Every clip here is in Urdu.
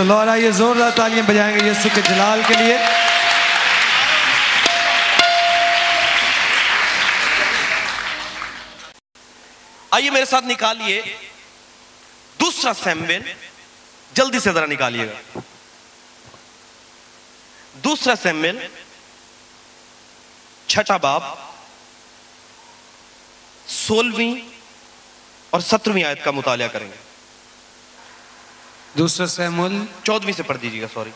اللہ آئیے زوردار تعلیم بجائیں گے یسو کے جلال کے لیے۔ آئیے میرے ساتھ نکالیے دوسرا سیمویل جلدی سے ذرا نکالیے گا۔ دوسرا سیمویل چھٹا باب۔ سولہویں اور سترویں آیت کا مطالعہ کریں گے۔ دوسرا سیمول چودویں سے پڑھ دیجیے گا سوری۔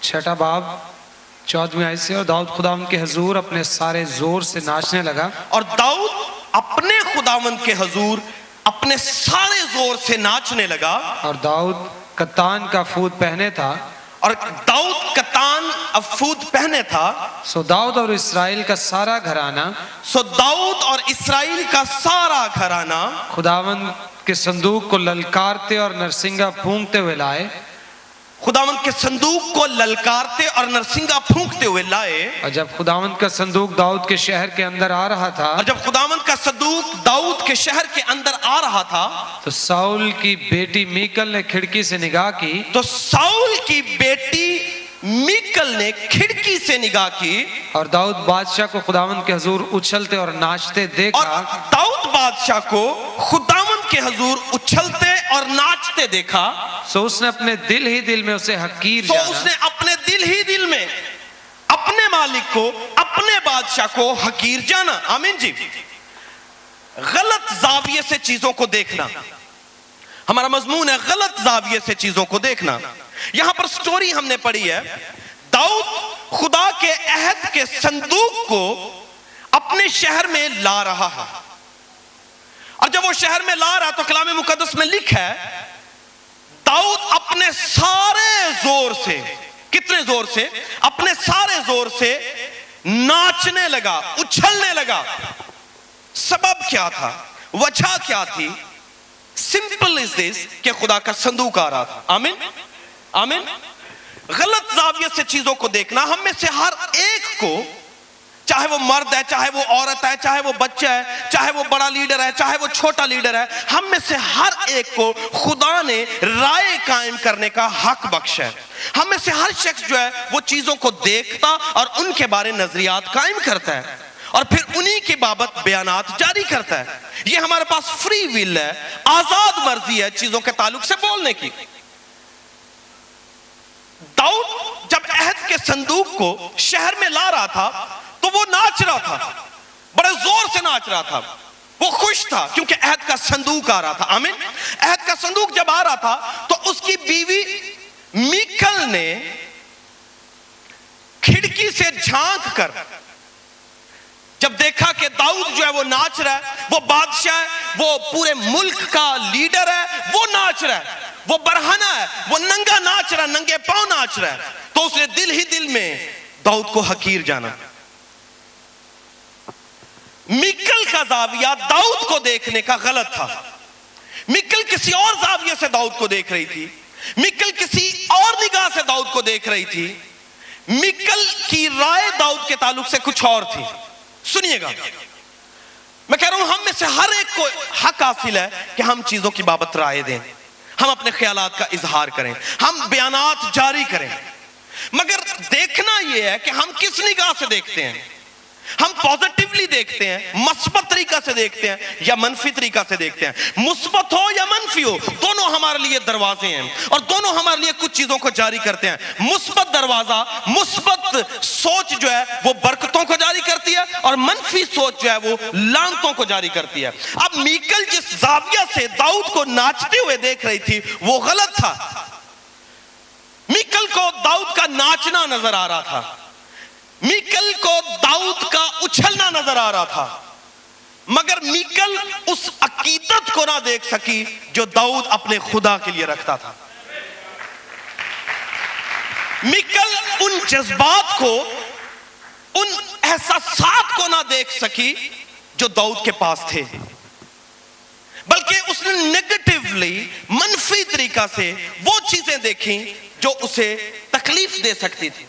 چھٹا باب۔ چودویں آیت سے اور داؤد خدا ان کے حضور اپنے سارے زور سے ناچنے لگا۔ اور داؤد اپنے خداوند کے حضور اپنے سارے زور سے ناچنے لگا۔ اور داؤد کتان کا فود پہنے تھا۔ اور داؤد کتان افود پہنے تھا۔ سو داؤد اور اسرائیل کا سارا گھرانہ۔ سو داؤد اور اسرائیل کا سارا گھرانہ۔ خداوند کے صندوق کو للکارتے اور نرسنگا پھونکتے ہوئے لائے۔ خداوند کے صندوق کو للکارتے اور نرسنگا پھونکتے ہوئے لائے۔ اور جب خداوند کا صندوق داؤد کے شہر کے اندر آ رہا تھا اور جب خداوند کا صندوق داؤد کے شہر کے اندر آ رہا تھا تو ساؤل کی بیٹی میکل نے کھڑکی سے نگاہ کی۔ تو ساؤل کی بیٹی میکل نے کھڑکی سے نگاہ کی۔ اور داؤد بادشاہ کو خداوند کے حضور اچھلتے اور ناچتے اور دیکھا داؤد بادشاہ کو خداوند کے حضور اچھلتے اور ناچتے دیکھا سو اس نے اپنے دل ہی دل میں اسے حقیر تو اس نے اپنے دل ہی دل میں اپنے مالک کو اپنے بادشاہ کو حقیر جانا۔ آمین جی۔ غلط زاویے سے چیزوں کو دیکھنا۔ ہمارا مضمون ہے غلط زاویے سے چیزوں کو دیکھنا۔ یہاں پر سٹوری ہم نے پڑھی ہے۔ داؤد خدا کے عہد کے صندوق کو اپنے شہر میں لا رہا ہے۔ اور جب وہ شہر میں لا رہا تو کلام مقدس میں لکھا ہے، داؤد اپنے سارے زور سے، کتنے زور سے؟ اپنے سارے زور سے ناچنے لگا، اچھلنے لگا۔ سبب کیا تھا؟ وجہ کیا تھی؟ سمپل از دس کہ خدا کا صندوق آ رہا تھا۔ آمین؟ آمین؟ غلط زاویے سے چیزوں کو دیکھنا، ہم میں سے ہر ایک کو چاہے وہ مرد ہے، چاہے وہ عورت ہے، چاہے وہ بچہ ہے، چاہے وہ بڑا لیڈر ہے، چاہے وہ چھوٹا لیڈر ہے، ہم میں سے ہر ایک کو خدا نے رائے قائم کرنے کا حق بخش ہے۔ ہم میں سے ہر شخص جو ہے، وہ چیزوں کو دیکھتا اور ان کے بارے نظریات قائم کرتا ہے۔ اور پھر انہی کے بابت بیانات جاری کرتا ہے۔ یہ ہمارے پاس فری ویل ہے، آزاد مرضی ہے چیزوں کے تعلق سے بولنے کی۔ داؤد جب عہد کے صندوق کو شہر میں لا رہا تھا تو وہ ناچ رہا تھا۔ بڑے زور سے ناچ رہا تھا۔ وہ خوش تھا کیونکہ عہد کا صندوق آ رہا تھا۔ آمین۔ عہد کا صندوق جب آ رہا تھا تو اس کی بیوی میکل نے کھڑکی سے جھانک کر جب دیکھا کہ داؤد جو ہے وہ ناچ رہا ہے، وہ بادشاہ ہے، وہ پورے ملک کا لیڈر ہے، وہ ناچ رہا ہے۔ وہ برہنہ ہے، وہ ننگا ناچ رہا ہے، ننگے پاؤں ناچ رہا ہے۔ تو اس نے دل ہی دل میں داؤد کو حقیر جانا۔ مکل کا زاویہ داؤد کو دیکھنے کا غلط تھا۔ مکل کسی اور زاویے سے داؤد کو دیکھ رہی تھی۔ مکل کسی اور نگاہ سے داؤد کو دیکھ رہی تھی۔ مکل کی رائے داؤد کے تعلق سے کچھ اور تھی۔ سنیے گا۔ میں کہہ رہا ہوں ہم میں سے ہر ایک کو حق حاصل ہے کہ ہم چیزوں کی بابت رائے دیں۔ ہم اپنے خیالات کا اظہار کریں۔ ہم بیانات جاری کریں۔ مگر دیکھنا یہ ہے کہ ہم کس نگاہ سے دیکھتے ہیں۔ ہم پوزیٹیولی دیکھتے ہیں، مثبت طریقہ سے دیکھتے ہیں یا منفی طریقہ سے دیکھتے ہیں۔ مثبت ہو یا منفی ہو، دونوں ہمارے لیے دروازے ہیں اور دونوں ہمارے لیے کچھ چیزوں کو جاری کرتے ہیں۔ مثبت دروازہ، مثبت سوچ جو ہے، وہ برکتوں کو جاری کرتی ہے اور منفی سوچ جو ہے، وہ لانتوں کو جاری کرتی ہے۔ اب میکل جس زاویہ سے داؤد کو ناچتے ہوئے دیکھ رہی تھی، وہ غلط تھا۔ میکل کو داؤد کا ناچنا نظر آ رہا تھا۔ میکل کو داؤد کا اچھلنا نظر آ رہا تھا۔ مگر میکل اس عقیدت کو نہ دیکھ سکی جو داؤد اپنے خدا کے لیے رکھتا تھا۔ میکل ان جذبات کو، ان احساسات کو نہ دیکھ سکی جو داؤد کے پاس تھے۔ بلکہ اس نے نیگٹیولی منفی طریقہ سے وہ چیزیں دیکھیں جو اسے تکلیف دے سکتی تھی۔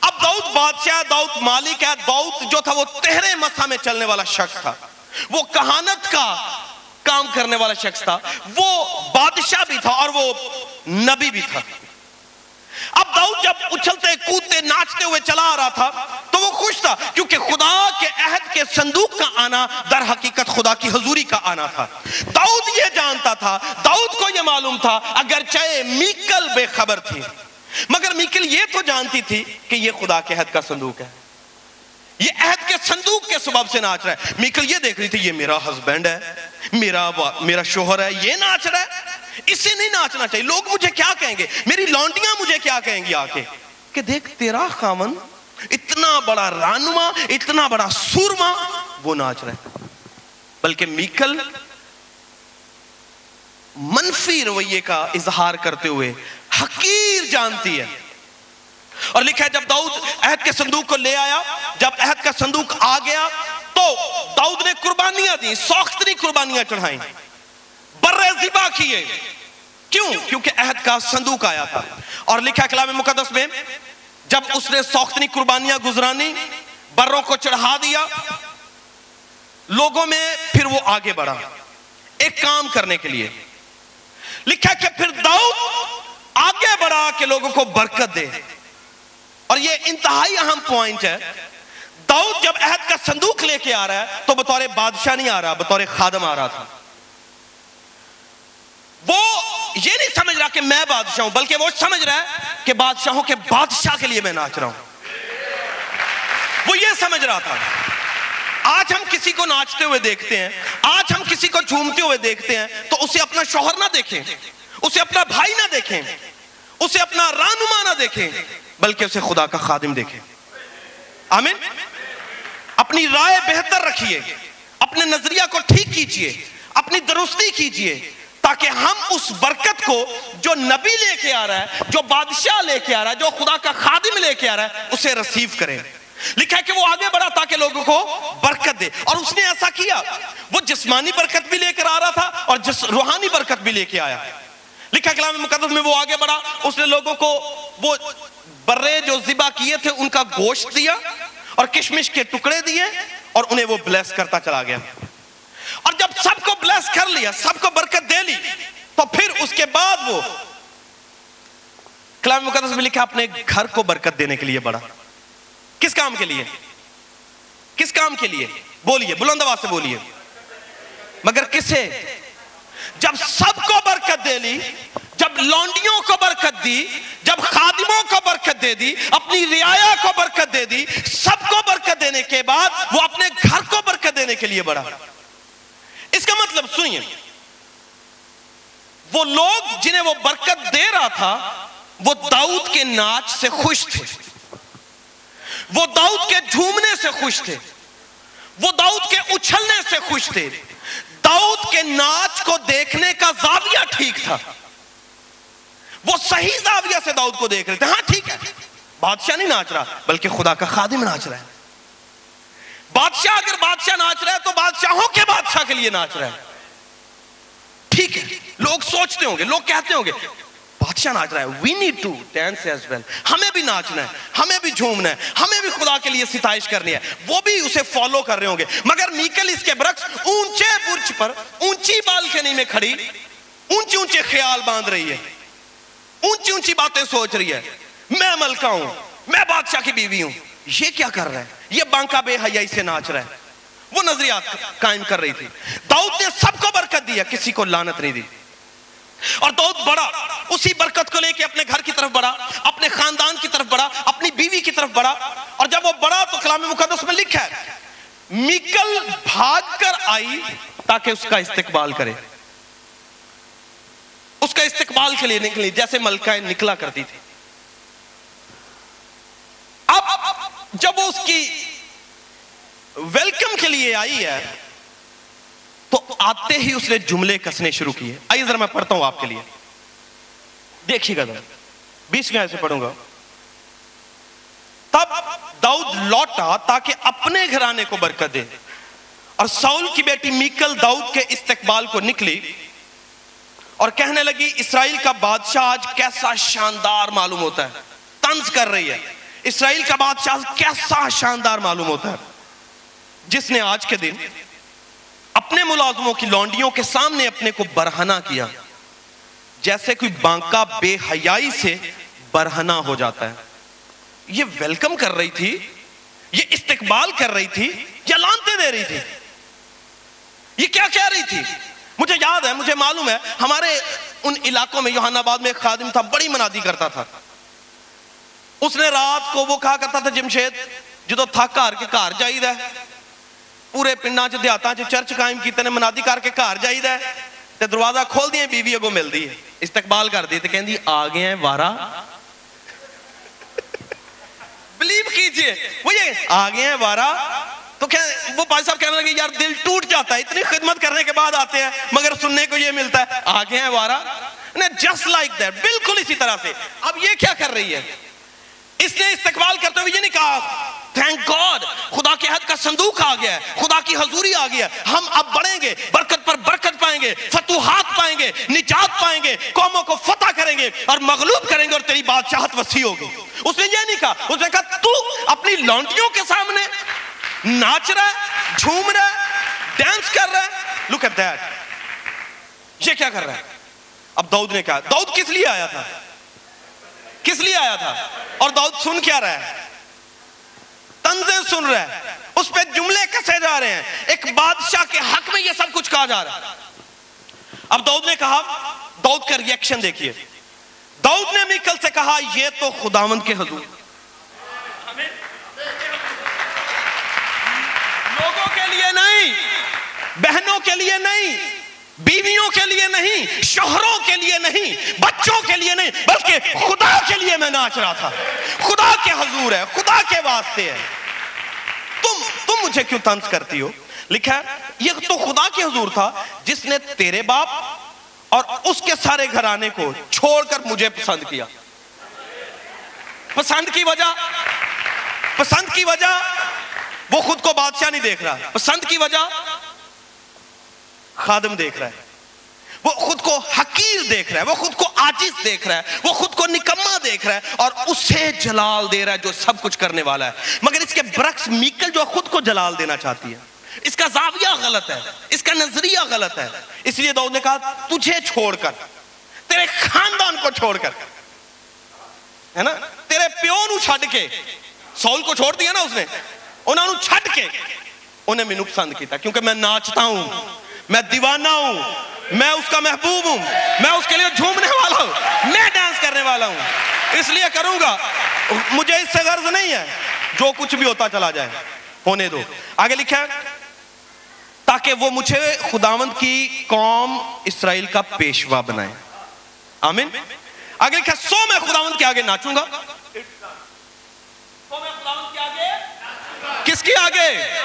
اب داؤد بادشاہ، داؤد مالک ہے، داؤد جو تھا وہ تہرے مسا میں چلنے والا شخص تھا۔ وہ کہانت کا کام کرنے والا شخص تھا۔ وہ بادشاہ بھی تھا اور وہ نبی بھی تھا۔ اب داؤد جب اچھلتے، کودتے، ناچتے ہوئے چلا آ رہا تھا تو وہ خوش تھا، کیونکہ خدا کے عہد کے صندوق کا آنا در حقیقت خدا کی حضوری کا آنا تھا۔ داؤد یہ جانتا تھا، داؤد کو یہ معلوم تھا اگر میکل بے خبر تھی۔ مگر میکل یہ تو جانتی تھی کہ یہ خدا کے عہد کا صندوق ہے۔ یہ عہد کے صندوق کے سبب سے ناچ رہا ہے۔ میکل یہ دیکھ رہی تھی، یہ میرا ہسبینڈ ہے، میرا میرا شوہر ہے، یہ ناچ رہا ہے۔ اسے نہیں ناچنا چاہیے۔ لوگ مجھے کیا کہیں گے؟ میری لونڈیاں مجھے کیا کہیں گی آکے؟ کہ دیکھ، تیرا خامن اتنا بڑا رانما، اتنا بڑا سورما، وہ ناچ رہا ہے۔ بلکہ میکل منفی رویے کا اظہار کرتے ہوئے حقیر جانتی ہے۔ اور لکھا ہے، جب داؤد عہد کے صندوق کو لے آیا، جب عہد کا صندوق آ گیا، تو داؤد نے قربانیاں دی سوختری قربانیاں چڑھائیں۔ برے زبا کیے۔ کیوں؟ کیونکہ عہد کا صندوق آیا تھا۔ اور لکھا ہے، کلام مقدس میں، جب اس نے سوختنی قربانیاں گزرانی، بروں کو چڑھا دیا، لوگوں میں پھر وہ آگے بڑھا۔ ایک کام کرنے کے لیے۔ لکھا کہ پھر داؤد آگے بڑھا کہ لوگوں کو برکت دے۔ اور یہ انتہائی اہم پوائنٹ ہے۔ داؤد جب عہد کا صندوق لے کے آ رہا ہے تو بطور بادشاہ نہیں آ رہا، بطور خادم آ رہا تھا۔ وہ یہ نہیں سمجھ رہا کہ میں بادشاہ ہوں، بلکہ وہ سمجھ رہا ہے کہ بادشاہوں کے بادشاہ کے لیے میں ناچ رہا ہوں۔ وہ یہ سمجھ رہا تھا۔ آج ہم کسی کو ناچتے ہوئے دیکھتے ہیں، آج ہم کسی کو جھومتے ہوئے دیکھتے ہیں، تو اسے اپنا شوہر نہ دیکھیں۔ اسے اپنا بھائی نہ دیکھیں، اسے اپنا رانما نہ دیکھیں، بلکہ اسے خدا کا خادم دیکھیں۔ آمین؟ اپنی رائے بہتر رکھیے، اپنے نظریہ کو ٹھیک کیجیے اپنی درستی کیجیے تاکہ ہم اس برکت کو جو نبی لے کے آ رہا ہے، جو بادشاہ لے کے آ رہا ہے، جو خدا کا خادم لے کے آ رہا ہے، اسے رسیو کریں۔ لکھا ہے کہ وہ آگے بڑھا تاکہ لوگوں کو برکت دے۔ اور اس نے ایسا کیا، وہ جسمانی برکت بھی لے کر آ رہا تھا اور جس روحانی برکت بھی لے کے آیا۔ لکھا کلام مقدس میں وہ آگے بڑھا، اس نے لوگوں کو وہ برے جو ذبح کیے تھے، ان کا گوشت دیا اور کشمش کے ٹکڑے دیے اور انہیں وہ بلیس کرتا چلا گیا۔ اور جب سب کو بلیس کر لیا، سب کو برکت دے لی، تو پھر اس کے بعد وہ کلام مقدس میں لکھا، اپنے گھر کو برکت دینے کے لیے بڑا کس کام کے لیے؟ کس کام کے لیے؟ بولیے، بلند آواز سے بولیے۔ مگر کسے؟ جب سب کو برکت دے لی، جب لونڈیوں کو برکت دی، جب خادموں کو برکت دے دی، اپنی رعایا کو برکت دے دی، سب کو برکت دینے کے بعد وہ اپنے گھر کو برکت دینے کے لیے بڑھا۔ اس کا مطلب سنیے، وہ لوگ جنہیں وہ برکت دے رہا تھا، وہ داؤد کے ناچ سے خوش تھے۔ وہ داؤد کے جھومنے سے خوش تھے۔ وہ داؤد کے اچھلنے سے خوش تھے۔ داؤد کے ناچ کو دیکھنے کا زاویہ ٹھیک تھا۔ وہ صحیح زاویہ سے داؤد کو دیکھ رہے تھے۔ ہاں ٹھیک ہے۔ بادشاہ نہیں ناچ رہا، بلکہ خدا کا خادم ناچ رہا ہے۔ بادشاہ اگر بادشاہ ناچ رہا ہے تو بادشاہوں کے بادشاہ کے لیے ناچ رہا ہے۔ ٹھیک ہے، لوگ سوچتے ہوں گے، لوگ کہتے ہوں گے۔ بادشاہ ناچ رہا ہے۔ We need to dance as well ہمیں بھی ناچنا ہے، ہمیں بھی جھومنا ہے، ہمیں بھی خدا کے لیے ستائش کرنی ہے۔ وہ بھی اسے فالو کر رہے ہوں گے۔ مگر میکل اس کے برعکس اونچے برج پر اونچی بالکنی میں کھڑی، اونچے اونچے خیال باندھ رہی ہے۔ اونچی اونچی باتیں سوچ رہی ہے۔ میں ملکہ ہوں، میں بادشاہ کی بیوی ہوں۔ یہ کیا کر رہا ہے؟ یہ بانکا بے حیائی سے ناچ رہا ہے۔ وہ نظریات قائم کر رہی تھی۔ داؤد نے سب کو برکت دیا کسی کو لانت نہیں دی۔ اور داؤد بڑا اسی برکت کو لے کے اپنے گھر کی طرف بڑھا، اپنے خاندان کی طرف بڑھا، اپنی بیوی کی طرف بڑھا۔ اور جب وہ بڑا تو کلام مقدس میں لکھا ہے، میکل بھاگ کر آئی تاکہ اس کا استقبال کرے۔ اس کا استقبال کے لیے نکلی، جیسے ملکہ نکلا کرتی تھی۔ اب جب وہ اس کی ویلکم کے لیے آئی ہے، تو آتے ہی اس نے جملے کسنے شروع کیے۔ آئیے ذرا میں پڑھتا ہوں آپ کے لیے۔ دیکھیے گا ذرا بیس میں ایسے پڑھوں گا۔ تب داؤد لوٹا تاکہ اپنے گھرانے کو برکت دے۔ اور ساؤل کی بیٹی میکل داؤد کے استقبال کو نکلی۔ اور کہنے لگی، اسرائیل کا بادشاہ آج کیسا شاندار معلوم ہوتا ہے۔ تنز کر رہی ہے۔ اسرائیل کا بادشاہ کیسا شاندار معلوم ہوتا ہے۔ جس نے آج کے دن اپنے ملازموں کی لونڈیوں کے سامنے اپنے کو برہنا کیا۔ جیسے کوئی بانکا بے حیائی سے برہنا ہو جاتا ہے۔ یہ ویلکم کر رہی تھی، یہ استقبال کر رہی تھی یا لانتے دے رہی تھی۔ یہ کیا کہہ رہی تھی؟ مجھے یاد ہے، مجھے معلوم ہے، ہمارے ان علاقوں میں یوحان آباد میں ایک خادم تھا، بڑی منادی کرتا تھا۔ اس نے رات کو وہ کہا کرتا تھا، جمشید جدو تھک ہار کے گھر جائید ہے پورے پنڈا چ، دیہاتاں چ، چرچ قائم کیتے نے، منادی کر کے گھر جائید ہے تے دروازہ کھول دیے بیوی اگوں ملدی ہے۔ استقبال کر دی تے کہندی، آ گئے ہیں، وارا۔ بلیو کیجیے۔ وہ یہ آ ہیں، وارا۔ تو کہ وہ پاس صاحب کہنے لگے، یار دل ٹوٹ جاتا ہے، اتنی خدمت کرنے کے بعد آتے ہیں، مگر سننے کو یہ ملتا ہے، آ ہیں، وارا۔ جسٹ لائک دیٹ بالکل اسی طرح سے۔ اب یہ کیا کر رہی ہے؟ اس نے استقبال کرتے ہوئے یہ نہیں کہا تھینک گاڈ خدا کے حد کا صندوق آ گیا ہے، خدا کی حضوری آ گیا ہے۔ ہم اب بڑھیں گے، برکت پر برکت پائیں گے، فتوحات پائیں گے، نجات پائیں گے، قوموں کو فتح کریں گے اور مغلوب کریں گے اور تیری بادشاہت وسیع ہوگی۔ اس نے یہ نہیں کہا، اس نے کہا، تو اپنی لونڈیوں کے سامنے ناچ رہا ہے، جھوم رہا ہے ڈانس کر رہا ہے۔ لک ایٹ دیٹ یہ کیا کر رہا ہے؟ اب داؤد نے کہا، داؤد کس لیے آیا تھا؟ کس لیے آیا تھا؟ اور داؤد سن کیا رہا ہے؟ تنزیں سن رہا ہے، اس پہ جملے کسے جا رہے ہیں، ایک بادشاہ کے حق میں یہ سب کچھ کہا جا رہا ہے۔ اب داؤد نے کہا، داؤد کا ریئیکشن دیکھیے۔ داؤد نے میکل سے کہا، یہ تو خداوند کے حضور۔ لوگوں کے لیے نہیں، بہنوں کے لیے نہیں، بیویوں کے لیے نہیں، شوہروں کے لیے نہیں، بچوں کے لیے نہیں، بلکہ خدا کے لیے میں ناچ رہا تھا۔ خدا کے حضور ہے، خدا کے واسطے ہے۔ مجھے کیوں تنس کرتی ہو؟ لکھا ہے، یہ تو خدا کے حضور تھا جس نے تیرے باپ اور اس کے سارے گھرانے کو چھوڑ کر مجھے پسند کیا۔ پسند کی وجہ، پسند کی وجہ، وہ خود کو بادشاہ نہیں دیکھ رہا۔ پسند کی وجہ، خادم دیکھ رہا ہے۔ وہ خود کو حقیر دیکھ رہا ہے، وہ خود کو آجز دیکھ رہا ہے، وہ خود کو نکمہ دیکھ رہا ہے اور اسے جلال دے رہا ہے جو سب کچھ کرنے والا ہے۔ مگر اس کے برعکس میکل جو خود کو جلال دینا چاہتی ہے۔ اس کا زاویہ غلط ہے، اس کا نظریہ غلط ہے۔ اس لیے داؤد نے کہا، تجھے چھوڑ کر، تیرے خاندان کو چھوڑ کر، ہے نا؟ تیرے پیو نو چھڈ کے سول کو چھوڑ دیا نا اس نے انہوں نے چھڈ کے انہیں مینوں پسند کیتا۔ کیونکہ میں ناچتا ہوں، میں دیوانہ ہوں میں اس کا محبوب ہوں۔ میں اس کے لیے جھومنے والا ہوں۔ میں ڈانس کرنے والا ہوں۔ اس لیے کروں گا۔ مجھے اس سے غرض نہیں ہے۔ جو کچھ بھی ہوتا چلا جائے۔ ہونے دو۔ آگے لکھا ہے تاکہ وہ مجھے خداوند کی قوم اسرائیل کا پیشوا بنائے۔ آمین۔ آگے لکھا سو میں خداوند کے آگے ناچوں گا۔ کس کے آگے؟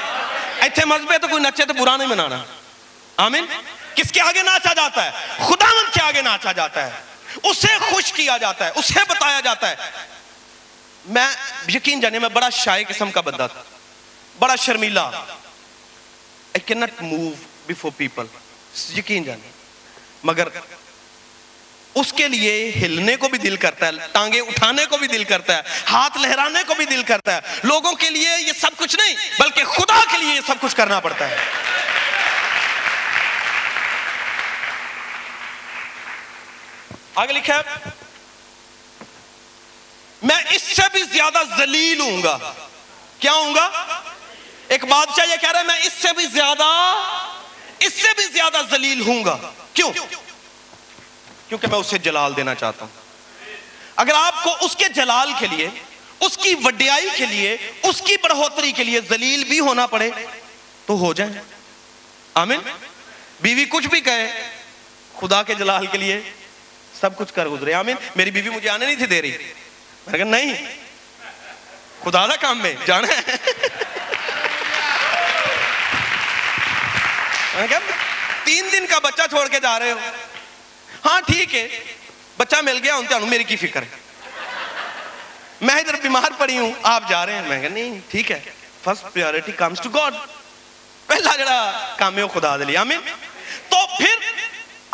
ایتھے مذہبے تو کوئی نچے تو برا نہیں منانا۔ آمین۔ کس کے آگے ناچا جاتا ہے؟ خداوند کے آگے ناچا جاتا ہے۔ اسے خوش کیا جاتا ہے، اسے بتایا جاتا ہے۔ میں یقین جانے میں بڑا شائع قسم کا بندہ تھا۔ بڑا Sharmila. I cannot move before people یقین جانے مگر اس کے لیے ہلنے کو بھی دل کرتا ہے، ٹانگیں اٹھانے کو بھی دل کرتا ہے، ہاتھ لہرانے کو بھی دل کرتا ہے۔ لوگوں کے لیے یہ سب کچھ نہیں، بلکہ خدا کے لیے یہ سب کچھ کرنا پڑتا ہے۔ آگے لکھا ہے، میں اس سے بھی زیادہ ذلیل ہوں گا۔ کیا ہوں گا؟ ایک بادشاہ یہ کہہ رہا ہے، میں اس سے بھی زیادہ، اس سے بھی زیادہ ذلیل ہوں گا۔ کیوں؟ کیونکہ میں اسے جلال دینا چاہتا ہوں۔ اگر آپ کو اس کے جلال کے لیے، اس کی وڈیائی کے لیے، اس کی بڑھوتری کے لیے ذلیل بھی ہونا پڑے، تو ہو جائیں۔ آمین؟ بیوی کچھ بھی کہے، خدا کے جلال کے لیے سب کچھ کر گزرے، آمین۔ میری بیوی مجھے آنے نہیں تھی دے رہی۔ میں نے کہا، نہیں۔ خدا دا کام میں جانا ہے۔ تین دن کا بچہ چھوڑ کے جا رہے ہو۔ ہاں ٹھیک ہے۔ بچہ مل گیا ان تمہیں میری کی فکر ہے؟ میں ادھر بیمار پڑی ہوں، آپ جا رہے ہیں۔ میں کہا، نہیں، ٹھیک ہے۔ First priority comes to God پہلا جڑا کام ہے، وہ خدا دے لیا آمین۔ تو پھر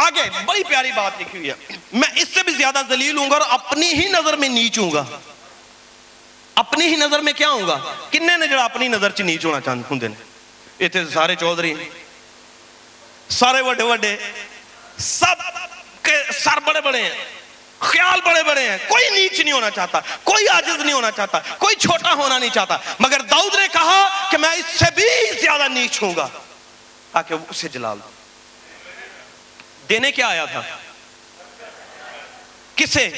آگے، بڑی پیاری بات لکھی ہوئی ہے۔ میں اس سے بھی زیادہ ذلیل ہوں گا اور اپنی ہی نظر میں نیچ ہوں گا۔ اپنی ہی نظر میں کیا ہوں گا؟ کنے نے جڑا اپنی نظر چ نیچ ہونا چاہتے ہوں نے۔ اتنے سارے چودھری، سارے بڑے بڑے سب کے سر بڑے بڑے ہیں، خیال بڑے بڑے ہیں۔ کوئی نیچ نہیں ہونا چاہتا، کوئی عاجز نہیں ہونا چاہتا، کوئی چھوٹا ہونا نہیں چاہتا۔ مگر داؤد نے کہا کہ میں اس سے بھی زیادہ نیچ ہوں گا، تاکہ اسے جلال دوں دینے کیا آیا تھا؟ کسے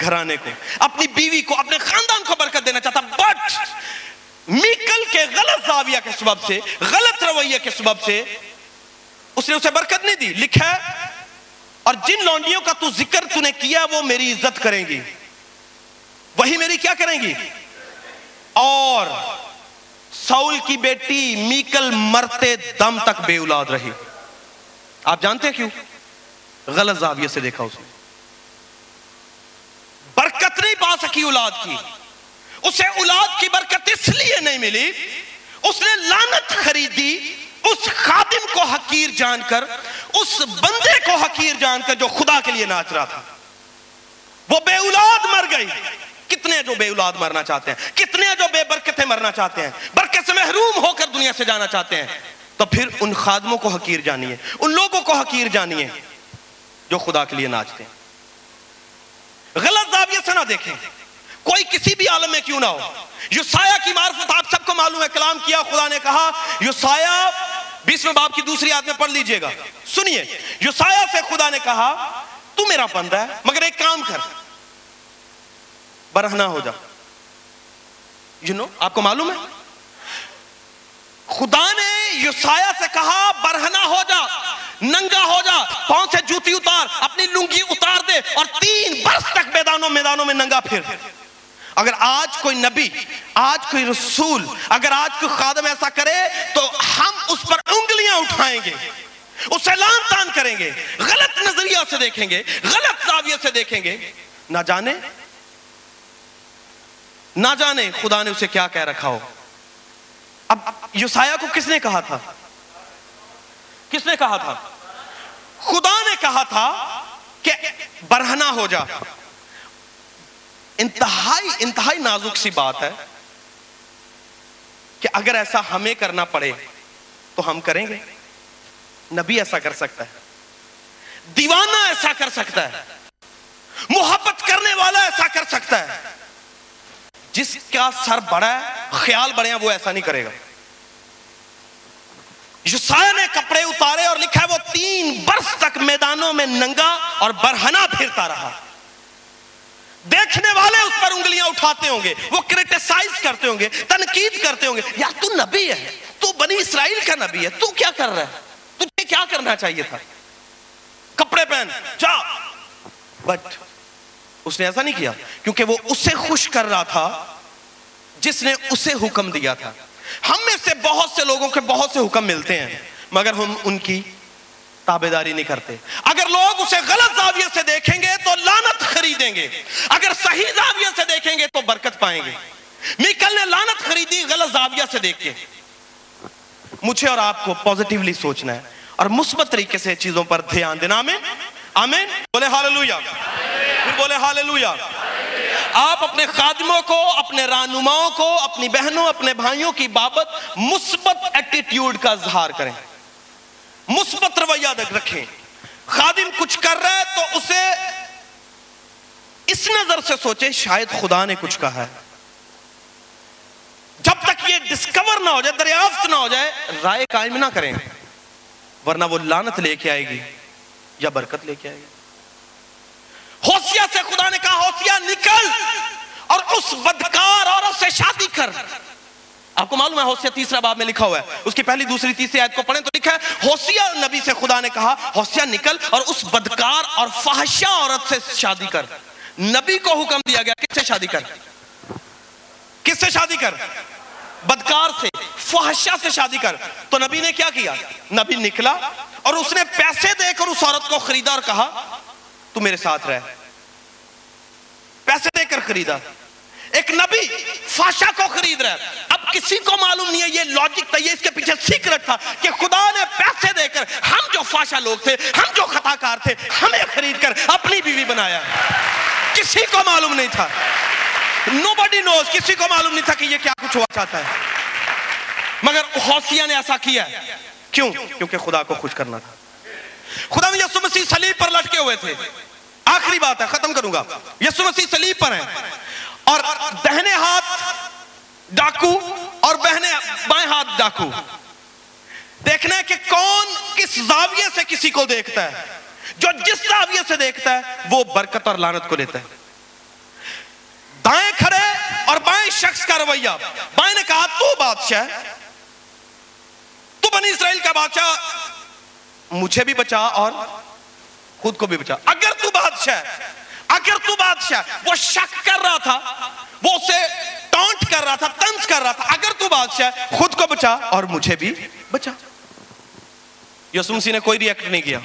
گھرانے کو؟ اپنی بیوی کو، اپنے خاندان کو برکت دینا چاہتا بٹ میکل کے غلط زاویہ کے سبب سے، غلط رویہ کے سبب سے اس نے اسے برکت نہیں دی۔ لکھا ہے، اور جن لونڈیوں کا تو ذکر تو نے کیا، وہ میری عزت کریں گی۔ وہی میری کیا کریں گی؟ اور سول کی بیٹی میکل مرتے دم تک بے اولاد رہی۔ آپ جانتے ہیں کیوں؟ غلط زاویہ سے دیکھا اس نے۔ برکت نہیں پا سکی اولاد کی۔ اسے اولاد کی برکت اس لیے نہیں ملی۔ اس نے لانت خریدی۔ اس خادم کو حقیر جان کر، اس بندے کو حقیر جان کر جو خدا کے لیے ناچ رہا تھا۔ وہ بے اولاد مر گئی۔ کتنے جو بے اولاد مرنا چاہتے ہیں، کتنے جو بے برکتیں مرنا چاہتے ہیں۔ برکت سے محروم ہو کر دنیا سے جانا چاہتے ہیں۔ تو پھر ان خادموں کو حقیر جانیے، ان لوگوں کو حقیر جانیے۔ جو خدا کے لیے ناچتے ہیں۔ غلط زاویے سے نہ دیکھیں۔ کوئی کسی بھی عالم میں کیوں نہ ہو۔ یوسایا کی معرفت آپ سب کو معلوم ہے، کلام کیا، خدا نے کہا یوسایا بیسویں باپ کی دوسری آیت میں پڑھ لیجیے گا۔ سنیے یوسایا سے خدا نے کہا، تو میرا بندہ ہے، مگر ایک کام کر۔ برہنا ہو جا۔ یو نو آپ کو معلوم ہے؟ خدا نے یوسایا سے کہا برہنا ہو جا۔ ننگا ہو جا، پاؤں سے جوتی اتار، اپنی لنگی اتار دے اور تین برس تک میدانوں میدانوں میں ننگا پھر۔ اگر آج کوئی نبی، آج کوئی رسول، اگر آج کوئی خادم ایسا کرے تو ہم اس پر انگلیاں اٹھائیں گے اسے لان تان کریں گے، غلط نظریہ سے دیکھیں گے، غلط زاویہ سے دیکھیں گے۔ نہ جانے نہ جانے خدا نے اسے کیا کہہ رکھا ہو۔ اب یوسایا کو کس نے کہا تھا؟ کس نے کہا تھا؟ خدا نے کہا تھا کہ برہنا ہو جا۔ انتہائی انتہائی نازک سی بات ہے کہ اگر ایسا ہمیں کرنا پڑے تو ہم کریں گے۔ نبی ایسا کر سکتا ہے۔ دیوانہ ایسا کر سکتا ہے۔ محبت کرنے والا ایسا کر سکتا ہے۔ جس کا سر بڑا ہے، خیال بڑے ہیں، وہ ایسا نہیں کرے گا۔ یوسایا نے کپڑے اتارے اور لکھا ہے وہ تین برس تک میدانوں میں ننگا اور برہنا پھرتا رہا۔ دیکھنے والے اس پر انگلیاں اٹھاتے ہوں گے، وہ کرٹیسائز کرتے ہوں گے، تنقید کرتے ہوں گے۔ یار تو نبی ہے، تو بنی اسرائیل کا نبی ہے، تو کیا کر رہا ہے؟ تجھے کیا کرنا چاہیے تھا؟ کپڑے پہن، جا۔ بٹ اس نے ایسا نہیں کیا، کیونکہ وہ اسے خوش کر رہا تھا جس نے اسے حکم دیا تھا۔ ہم میں سے بہت سے لوگوں کے بہت سے حکم ملتے ہیں، مگر ہم ان کی تابیداری نہیں کرتے۔ اگر لوگ اسے غلط زاویے سے دیکھیں گے تو لانت خریدیں گے۔ اگر صحیح زاویے سے دیکھیں گے تو برکت پائیں گے۔ میکل نے لانت خریدی، غلط زاویہ سے دیکھ کے۔ مجھے اور آپ کو پوزیٹیولی سوچنا ہے اور مثبت طریقے سے چیزوں پر دھیان دینا۔ آمین۔ آمین۔ بولے ہاللویا۔ پھر بولے ہاللویا۔ آپ اپنے خادموں کو، اپنے رہنماؤں کو، اپنی بہنوں، اپنے بھائیوں کی بابت مثبت ایٹیٹیوڈ کا اظہار کریں۔ مثبت رویہ رکھیں۔ خادم کچھ کر رہا ہے تو اسے اس نظر سے سوچے شاید خدا نے کچھ کہا ہے۔ جب تک یہ ڈسکور نہ ہو جائے، دریافت نہ ہو جائے، رائے قائم نہ کریں۔ ورنہ وہ لانت لے کے آئے گی یا برکت لے کے آئے گی۔ ہوسیا سے خدا نے کہا ہوسیا نکل اور اس بدکار عورت سے شادی کر۔ آپ کو معلوم ہے ہوسیا تیسرا باب میں لکھا ہوا ہے۔ اس کی پہلی، دوسری، تیسری آیت کو پڑھیں تو لکھا ہے ہوسیا نبی سے خدا نے کہا ہوسیا نکل اور اس بدکار اور فحشہ عورت سے شادی کر۔ نبی کو حکم دیا گیا، کس سے شادی کر؟ کس سے شادی کر؟ بدکار سے، فحشہ سے شادی کر۔ تو نبی نے کیا کیا؟ نبی نکلا اور اس نے پیسے دے کر اس عورت کو خریدا اور کہا تو میرے ساتھ رہ۔ پیسے دے کر خریدا۔ ایک نبی فاشا کو خرید رہا ہے۔ اب کسی کو معلوم نہیں ہے، یہ لاجک تھا، یہ اس کے پیچھے سیکرٹ تھا کہ خدا نے پیسے دے کر ہم جو فاشا لوگ تھے، ہم جو خطا کار تھے، ہمیں خرید کر اپنی بیوی بنایا۔ کسی کو معلوم نہیں تھا۔ نو بڈی نوز کسی کو معلوم نہیں تھا کہ یہ کیا کچھ ہوا چاہتا ہے۔ مگر حوثیہ نے ایسا کیا کیوں؟ کیونکہ خدا کو خوش کرنا تھا۔ خدا یسو مسیح سلیب پر لٹکے ہوئے تھے۔ آخری بات ہے، ختم کروں گا۔ یسو مسیح سلیب پر ہیں۔ اور دہنے ہاتھ ڈاکو اور بہنے بائیں ہاتھ ڈاکو۔ دیکھنا ہے کہ کون کس زاویے سے کسی کو دیکھتا ہے۔ جو جس زاویے سے دیکھتا ہے، وہ برکت اور لانت کو لیتا ہے۔ دائیں کھڑے اور بائیں شخص کا رویہ۔ بائیں نے کہا، تو بادشاہ، تو بنی اسرائیل کا بادشاہ مجھے بھی بچا اور خود کو بھی بچا۔ اگر تو بادشاہ، اگر تو بادشاہ، وہ شک کر رہا تھا، وہ اسے ٹانٹ کر رہا تھا تنز کر رہا تھا، اگر تو بادشاہ خود کو بچا اور مجھے بھی بچا۔ یسو مسیح نے کوئی ریئیکٹ نہیں کیا۔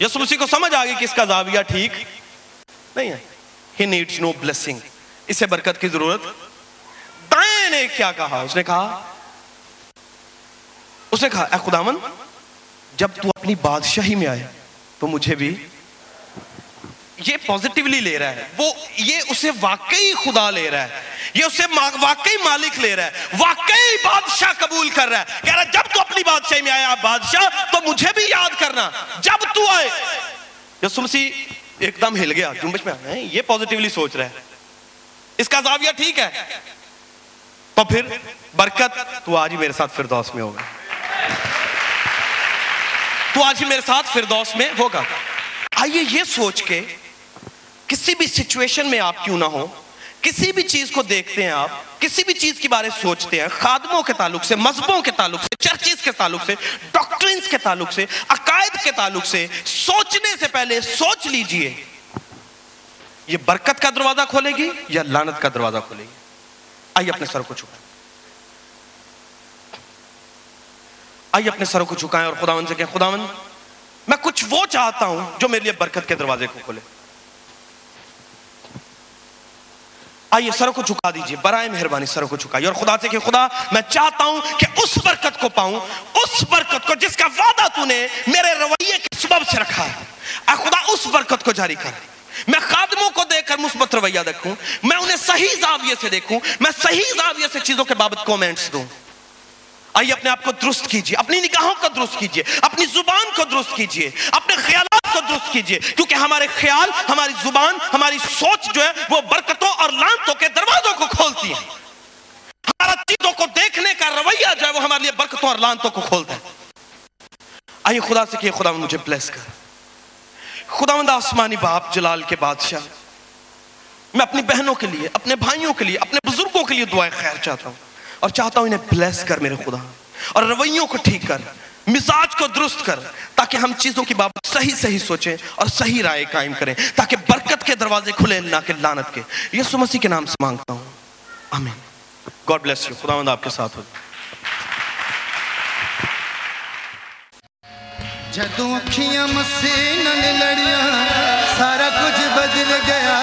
یسو مسیح کو سمجھ آگئی کہ اس کا زاویہ ٹھیک نہیں ہے۔ ہی نیڈز نو بلیسنگ اسے برکت کی ضرورت۔ دائیں نے کیا کہا؟ اس نے کہا، اس نے کہا، اے خداون جب تو اپنی بادشاہی میں آئے، تو مجھے بھی یہ پوزیٹیولی لے رہا ہے۔ وہ یہ اسے واقعی خدا لے رہا ہے۔ یہ اسے واقعی مالک لے رہا ہے۔ واقعی بادشاہ قبول کر رہا ہے۔ کہہ رہا ہے، جب تو اپنی بادشاہی میں آیا بادشاہ، تو مجھے بھی یاد کرنا۔ جب تو آئے۔ یسو مسیح ایک دم ہل گیا جنبش میں آئے یہ پوزیٹیولی سوچ رہا ہے۔ اس کا زاویہ ٹھیک ہے۔ تو پھر برکت تو آج ہی میرے ساتھ فردوس میں ہوگا۔ تو آج ہی میرے ساتھ فردوس میں ہوگا۔ آئیے یہ سوچ کے کسی بھی سچویشن میں آپ کیوں نہ ہو کسی بھی چیز کو دیکھتے ہیں آپ، کسی بھی چیز کے بارے سوچتے ہیں، خادموں کے تعلق سے، مذہبوں کے تعلق سے چرچز کے تعلق سے ڈاکٹرنز کے تعلق سے، عقائد کے تعلق سے، سوچنے سے پہلے سوچ لیجیے۔ یہ برکت کا دروازہ کھولے گی یا لانت کا دروازہ کھولے گی؟ آئیے اپنے سر کو چھکائیں آئیے اپنے سر کو چھکائیں اور خداون سے کہیں خداون میں کچھ وہ چاہتا ہوں جو میرے لیے برکت کے دروازے کو کھولے۔ آئیے سر کو چکا دیجیے، برائے مہربانی سر کو چکائیے اور خدا سے کہ خدا، میں چاہتا ہوں کہ اس برکت کو پاؤں، اس برکت کو جس کا وعدہ تو نے میرے رویے کے سبب سے رکھا ہے۔ اے خدا، اس برکت کو جاری کر۔ میں خادموں کو دیکھ کر مثبت رویہ دیکھوں۔ میں انہیں صحیح زاویے سے دیکھوں۔ میں صحیح زاویے سے چیزوں کے بابت کومنٹس دوں۔ آئیے اپنے آپ کو درست کیجیے، اپنی نگاہوں کو درست کیجیے، اپنی زبان کو درست کیجیے، اپنے خیالات کو درست کیجیے، کیونکہ ہمارے خیال، ہماری زبان، ہماری سوچ جو ہے، وہ برکتوں اور لانتوں کے دروازوں کو کھولتی ہے ہمارا چیزوں کو دیکھنے کا رویہ جو ہے، وہ ہمارے لیے برکتوں اور لانتوں کو کھولتا ہے۔ آئیے خدا سے کہ خدا مجھے بلیس کر۔ خدا مند آسمانی باپ، جلال کے بادشاہ۔ میں اپنی بہنوں کے لیے، اپنے بھائیوں کے لیے، اپنے بزرگوں کے لیے دعائیں خیر چاہتا ہوں۔ اور چاہتا ہوں انہیں بلیس کر میرے خدا اور رویوں کو ٹھیک کر، مزاج کو درست کر، تاکہ ہم چیزوں کی بابت صحیح صحیح سوچیں اور صحیح رائے قائم کریں، تاکہ برکت کے دروازے کھلے نہ کہ لانت کے۔ یسو مسیح کے نام سے مانگتا ہوں۔ آمین۔ گاڈ بلیس یو خدا آپ کے ساتھ ہو۔ جدوں اکھیاں مسیح نال لڑیاں، سارا کچھ بدل گیا۔